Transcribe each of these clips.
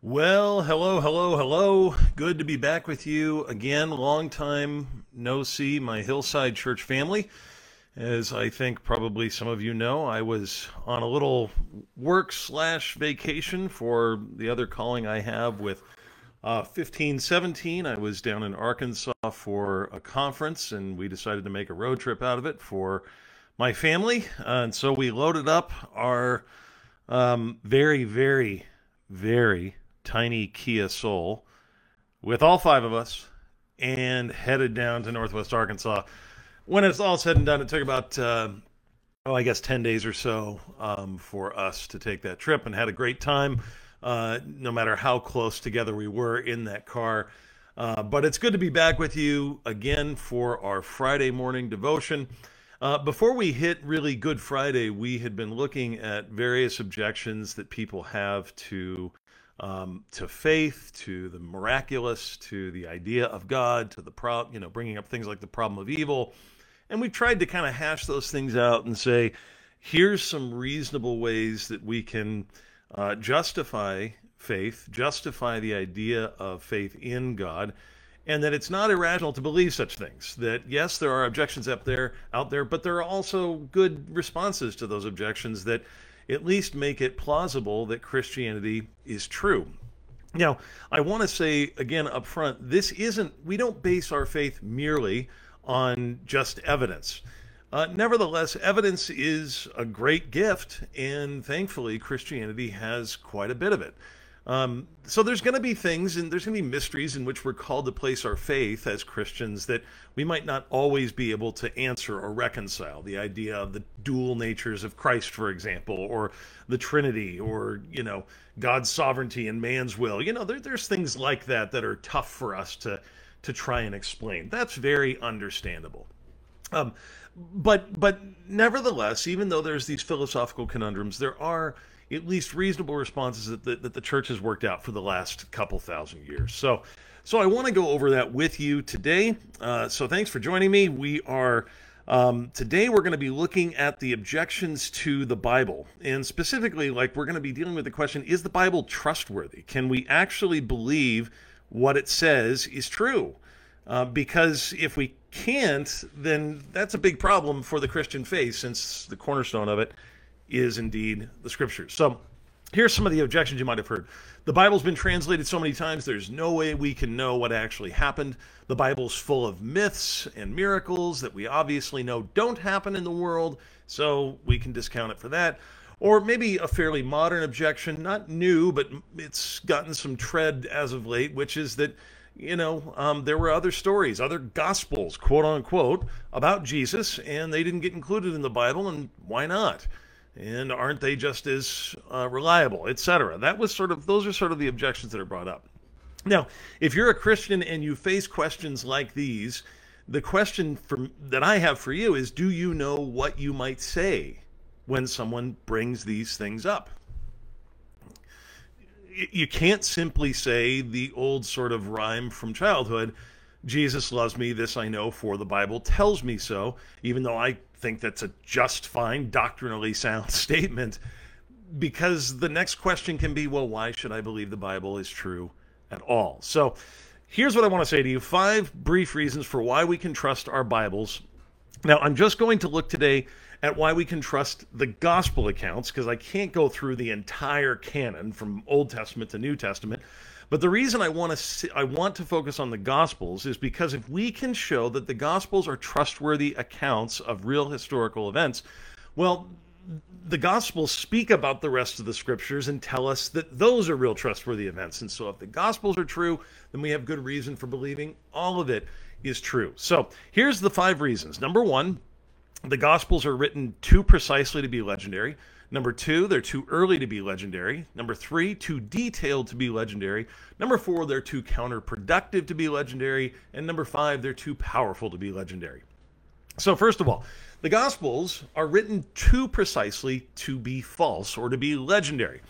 Well, hello, hello, hello. Good to be back with you again. Long time no see, my Hillside Church family. As I think probably some of you know, I was on a little work slash vacation for the other calling I have with uh, 1517. I was down in Arkansas for a conference, and we decided to make a road trip out of it for my family. Uh, and so we loaded up our um, very, very, very tiny Kia Soul with all five of us and headed down to Northwest Arkansas. When it's all said and done, it took about, uh, oh, I guess 10 days or so um, for us to take that trip and had a great time, uh, no matter how close together we were in that car. Uh, but it's good to be back with you again for our Friday morning devotion. Uh, before we hit really Good Friday, we had been looking at various objections that people have to um, to faith, to the miraculous, to the idea of God, to the pro, you know, bringing up things like the problem of evil, and we've tried to kind of hash those things out and say, here's some reasonable ways that we can uh, justify faith, justify the idea of faith in God, and that it's not irrational to believe such things. That yes, there are objections up there, out there, but there are also good responses to those objections that at least make it plausible that Christianity is true. Now, I want to say again up front this isn't, we don't base our faith merely on just evidence. Uh, nevertheless, evidence is a great gift, and thankfully, Christianity has quite a bit of it. Um, so there's going to be things and there's going to be mysteries in which we're called to place our faith as Christians that we might not always be able to answer or reconcile. The idea of the dual natures of Christ, for example, or the Trinity, or you know God's sovereignty and man's will. You know, there, there's things like that that are tough for us to to try and explain. That's very understandable. Um, but but nevertheless, even though there's these philosophical conundrums, there are at least reasonable responses that the, that the church has worked out for the last couple thousand years. So, so I want to go over that with you today. Uh, so thanks for joining me. We are um, today we're going to be looking at the objections to the Bible, and specifically, like we're going to be dealing with the question: Is the Bible trustworthy? Can we actually believe what it says is true? Uh, because if we can't, then that's a big problem for the Christian faith, since the cornerstone of it is indeed the scriptures. So here's some of the objections you might have heard. The Bible's been translated so many times, there's no way we can know what actually happened. The Bible's full of myths and miracles that we obviously know don't happen in the world, so we can discount it for that. Or maybe a fairly modern objection, not new, but it's gotten some tread as of late, which is that, you know, um, there were other stories, other gospels, quote unquote, about Jesus, and they didn't get included in the Bible, and why not? And aren't they just as uh, reliable, etc. That was sort of those are sort of the objections that are brought up. Now, if you're a Christian and you face questions like these, the question for, that I have for you is do you know what you might say when someone brings these things up? You can't simply say the old sort of rhyme from childhood Jesus loves me, this I know, for the Bible tells me so, even though I think that's a just fine, doctrinally sound statement. Because the next question can be, well, why should I believe the Bible is true at all? So here's what I want to say to you five brief reasons for why we can trust our Bibles. Now, I'm just going to look today at why we can trust the gospel accounts because I can't go through the entire canon from Old Testament to New Testament. But the reason I want to I want to focus on the Gospels is because if we can show that the Gospels are trustworthy accounts of real historical events, well, the Gospels speak about the rest of the Scriptures and tell us that those are real trustworthy events. And so, if the Gospels are true, then we have good reason for believing all of it is true. So, here's the five reasons. Number one, the Gospels are written too precisely to be legendary. Number two, they're too early to be legendary. Number three, too detailed to be legendary. Number four, they're too counterproductive to be legendary. And number five, they're too powerful to be legendary. So, first of all, the Gospels are written too precisely to be false or to be legendary.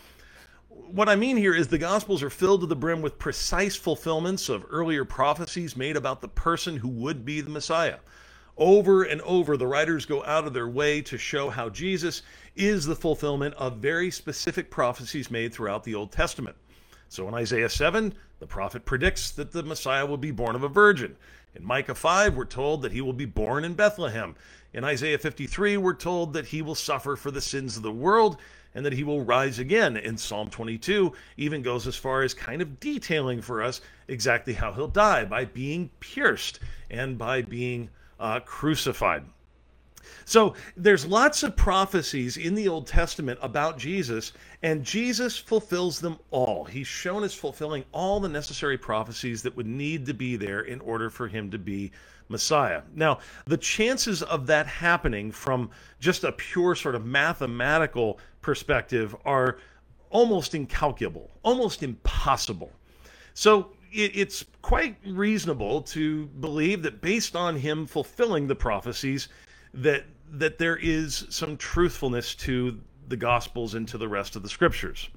What I mean here is the Gospels are filled to the brim with precise fulfillments of earlier prophecies made about the person who would be the Messiah. Over and over, the writers go out of their way to show how Jesus is the fulfillment of very specific prophecies made throughout the Old Testament. So in Isaiah 7, the prophet predicts that the Messiah will be born of a virgin. In Micah 5, we're told that he will be born in Bethlehem. In Isaiah 53, we're told that he will suffer for the sins of the world and that he will rise again. In Psalm 22, even goes as far as kind of detailing for us exactly how he'll die by being pierced and by being uh, crucified. So there's lots of prophecies in the Old Testament about Jesus, and Jesus fulfills them all. He's shown as fulfilling all the necessary prophecies that would need to be there in order for him to be Messiah. Now, the chances of that happening from just a pure sort of mathematical perspective are almost incalculable, almost impossible. So it's quite reasonable to believe that based on him fulfilling the prophecies, that that there is some truthfulness to the gospels and to the rest of the scriptures.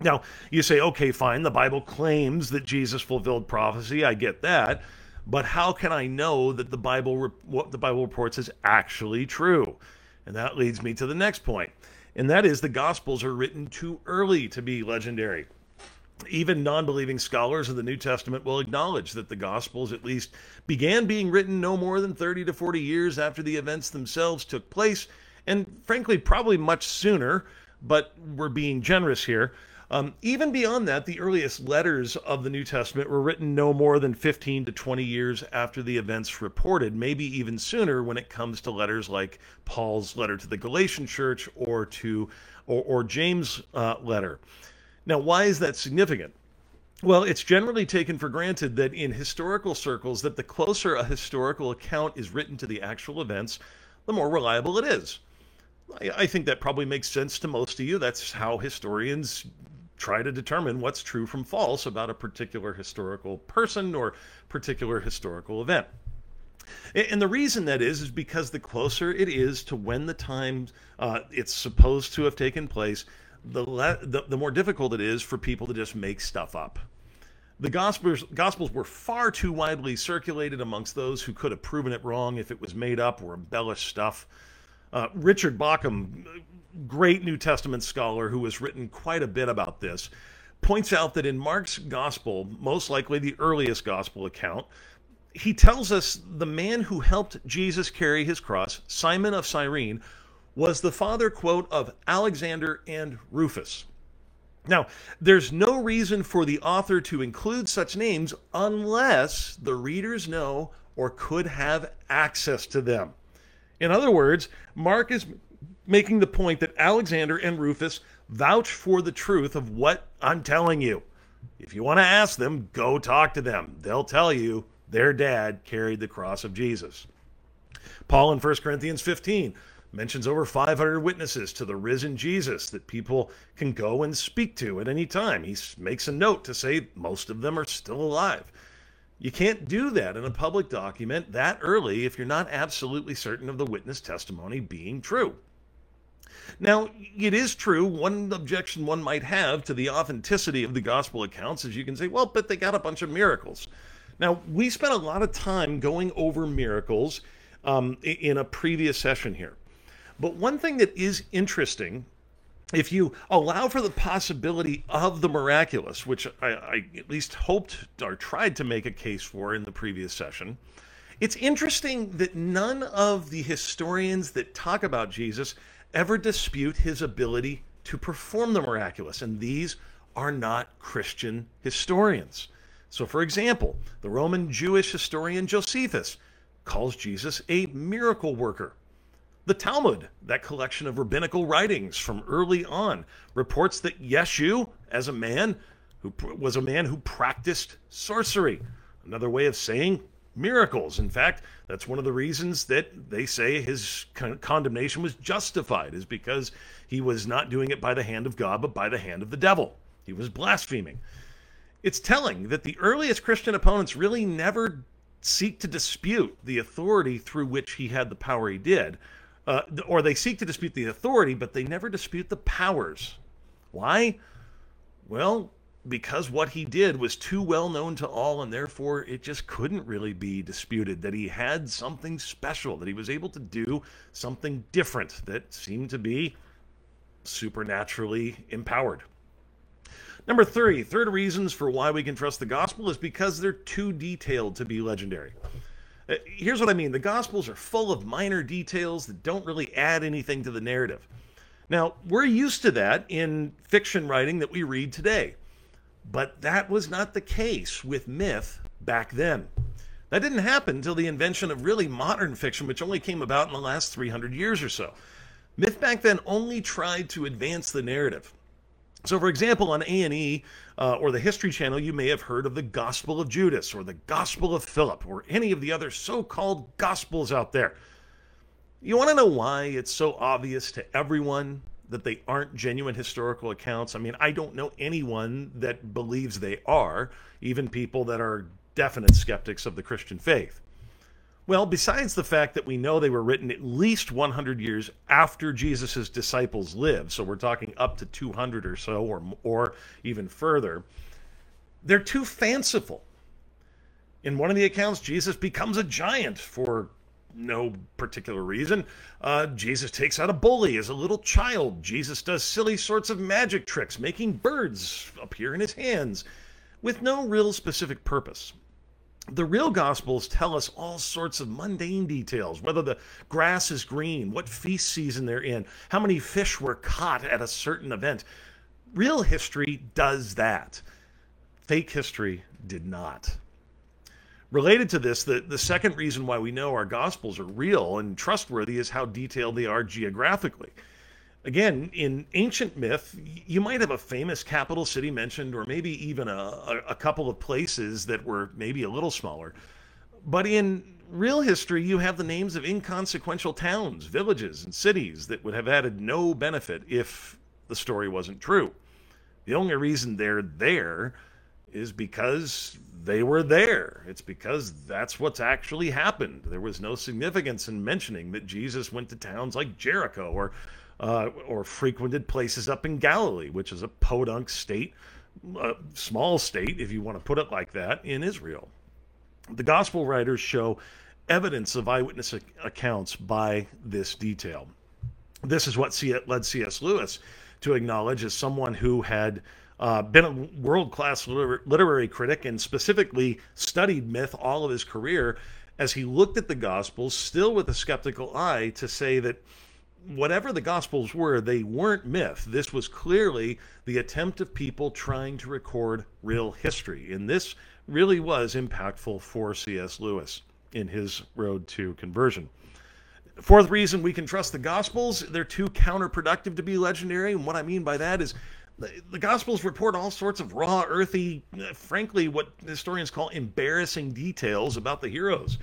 Now, you say, okay, fine, the Bible claims that Jesus fulfilled prophecy. I get that. But how can I know that the Bible what the Bible reports is actually true? And that leads me to the next. And that is the gospels are written too early to be legendary. Even non believing scholars of the New Testament will acknowledge that the Gospels at least began being written no more than 30 to 40 years after the events themselves took place, and frankly, probably much sooner, but we're being generous here. Um, even beyond that, the earliest letters of the New Testament were written no more than 15 to 20 years after the events reported, maybe even sooner when it comes to letters like Paul's letter to the Galatian church or to or, or James' uh, letter. Now, why is that significant? Well, it's generally taken for granted that in historical circles that the closer a historical account is written to the actual events, the more reliable it is. I, I think that probably makes sense to most of you. That's how historians try to determine what's true from false about a particular historical person or particular historical event. And the reason that is is because the closer it is to when the time uh, it's supposed to have taken place, the, le- the the more difficult it is for people to just make stuff up. The Gospels, Gospels were far too widely circulated amongst those who could have proven it wrong if it was made up or embellished stuff. Uh, Richard Bauckham, great New Testament scholar who has written quite a bit about this, points out that in Mark's Gospel, most likely the earliest Gospel account, he tells us the man who helped Jesus carry his cross, Simon of Cyrene, was the father, quote, of Alexander and Rufus. Now, there's no reason for the author to include such names unless the readers know or could have access to them. In other words, Mark is making the point that Alexander and Rufus vouch for the truth of what I'm telling you. If you want to ask them, go talk to them. They'll tell you their dad carried the cross of Jesus. Paul in 1 Corinthians 15 mentions over 500 witnesses to the risen Jesus that people can go and speak to at any time. He makes a note to say most of them are still alive. You can't do that in a public document that early if you're not absolutely certain of the witness testimony being true. Now, it is true, one objection one might have to the authenticity of the gospel accounts is you can say, well, but they got a bunch of miracles. Now, we spent a lot of time going over miracles um, in a previous session here. But one thing that is interesting, if you allow for the possibility of the miraculous, which I, I, at least hoped or tried to make a case for in the previous session, it's interesting that none of the historians that talk about Jesus ever dispute his ability to perform the miraculous, and these are not Christian historians. So, for example, the Roman Jewish historian Josephus calls Jesus a miracle worker. The Talmud, that collection of rabbinical writings from early on, reports that Yeshu, as a man, who was a man who practiced sorcery. Another way of saying miracles. In fact, that's one of the reasons that they say his con- condemnation was justified, is because he was not doing it by the hand of God, but by the hand of the devil. He was blaspheming. It's telling that the earliest Christian opponents really never seek to dispute the authority through which he had the power he did uh, or they seek to dispute the authority, but they never dispute the powers. Why? Well, because what he did was too well known to all, and therefore it just couldn't really be disputed that he had something special, that he was able to do something different that seemed to be supernaturally empowered. Number three, third reasons for why we can trust the gospel is because they're too detailed to be legendary. Uh, here's what I mean the gospels are full of minor details that don't really add anything to the narrative. Now, we're used to that in fiction writing that we read today, but that was not the case with myth back then. That didn't happen until the invention of really modern fiction, which only came about in the last 300 years or so. Myth back then only tried to advance the narrative. So, for example, on A&E uh, or the History Channel, you may have heard of the Gospel of Judas or the Gospel of Philip or any of the other so-called Gospels out there. You want to know why it's so obvious to everyone that they aren't genuine historical accounts? I mean, I don't know anyone that believes they are, even people that are definite skeptics of the Christian faith. Well, besides the fact that we know they were written at least 100 years after Jesus' disciples lived, so we're talking up to 200 or so, or, or even further, they're too fanciful. In one of the accounts, Jesus becomes a giant for no particular reason. Uh, Jesus takes out a bully as a little child. Jesus does silly sorts of magic tricks, making birds appear in his hands, with no real specific purpose the real gospels tell us all sorts of mundane details whether the grass is green what feast season they're in how many fish were caught at a certain event. Real history does that. Fake history did not. Related to this the, the second reason why we know our gospels are real and trustworthy is how detailed they are geographically again, in ancient myth, you might have a famous capital city mentioned, or maybe even a, a, couple of places that were maybe a little smaller. But in real history, you have the names of inconsequential towns, villages, and cities that would have added no benefit if the story wasn't true. The only reason they're there is because they were there. It's because that's what's actually happened. There was no significance in mentioning that Jesus went to towns like Jericho or uh, or frequented places up in Galilee, which is a podunk state, a small state, if you want to put it like that, in Israel. The gospel writers show evidence of eyewitness accounts by this detail. This is what led C.S. Lewis to acknowledge as someone who had uh, been a world class liter- literary critic and specifically studied myth all of his career, as he looked at the Gospels, still with a skeptical eye, to say that whatever the Gospels were, they weren't myth. This was clearly the attempt of people trying to record real history. And this really was impactful for C.S. Lewis in his road to conversion. Fourth reason we can trust the Gospels, they're too counterproductive to be legendary. And what I mean by that is the, Gospels report all sorts of raw, earthy, uh, frankly, what historians call embarrassing details about the heroes.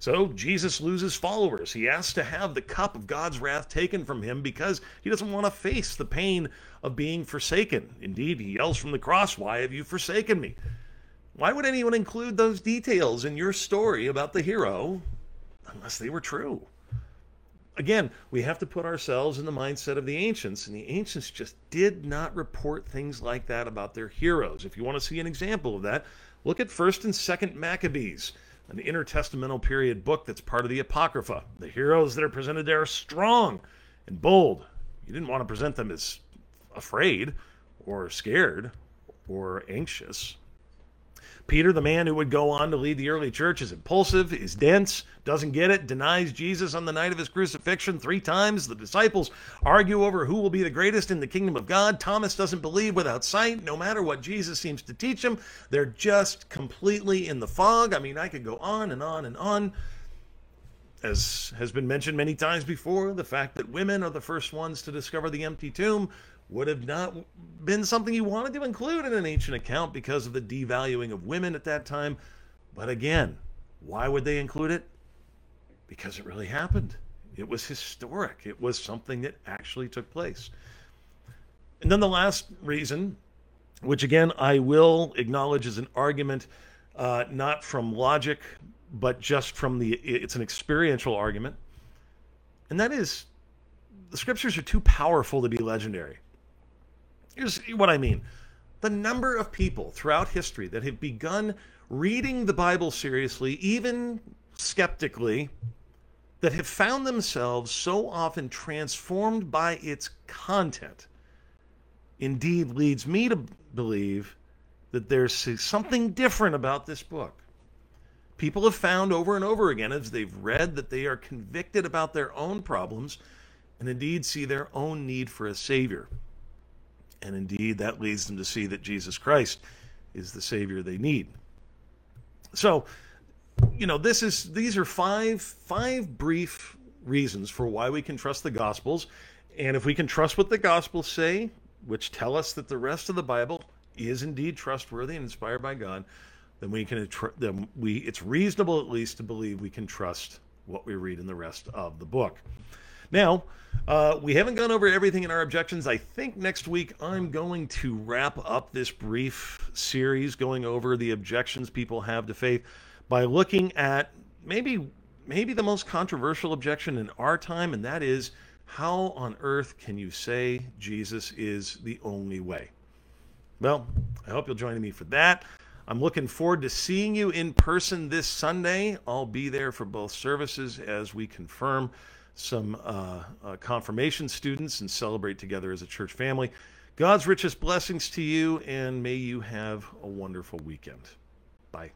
So Jesus loses followers. He asks to have the cup of God's wrath taken from him because he doesn't want to face the pain of being forsaken. Indeed, he yells from the cross, Why have you forsaken me? Why would anyone include those details in your story about the hero unless they were true? Again, we have to put ourselves in the mindset of the ancients, and the ancients just did not report things like that about their heroes. If you want to see an example of that, look at 1st and 2nd Maccabees an intertestamental period book that's part of the Apocrypha. The heroes that are presented there are strong and bold. You didn't want to present them as afraid or scared or anxious. Peter, the man who would go on to lead the early church, is impulsive, is dense, doesn't get it, denies Jesus on the night of his crucifixion three times. The disciples argue over who will be the greatest in the kingdom of God. Thomas doesn't believe without sight, no matter what Jesus seems to teach him. They're just completely in the fog. I mean, I could go on and on and on. As has been mentioned many times before, the fact that women are the first ones to discover the empty tomb would have not been something you wanted to include in an ancient account because of the devaluing of women at that time. But again, why would they include it? Because it really happened. It was historic. It was something that actually took place. And then the last reason, which again I will acknowledge is an argument uh, not from logic, but just from the, it's an experiential argument. And that is the scriptures are too powerful to be legendary. Here's what I mean the number of people throughout history that have begun reading the Bible seriously, even skeptically, that have found themselves so often transformed by its content indeed leads me to believe that there's something different about this book. People have found over and over again as they've read that they are convicted about their own problems and indeed see their own need for a Savior. And indeed, that leads them to see that Jesus Christ is the Savior they need. So, you know, this is these are five five brief reasons for why we can trust the Gospels. And if we can trust what the Gospels say, which tell us that the rest of the Bible is indeed trustworthy and inspired by God, then we can then we it's reasonable at least to believe we can trust what we read in the rest of the book. Now, uh, we haven't gone over everything in our objections. I think next week I'm going to wrap up this brief series going over the objections people have to faith by looking at maybe maybe the most controversial objection in our time, and that is how on earth can you say Jesus is the only way? Well, I hope you'll join me for that. I'm looking forward to seeing you in person this Sunday. I'll be there for both services as we confirm some uh, uh, confirmation students and celebrate together as a church family. God's richest blessings to you, and may you have a wonderful weekend. Bye.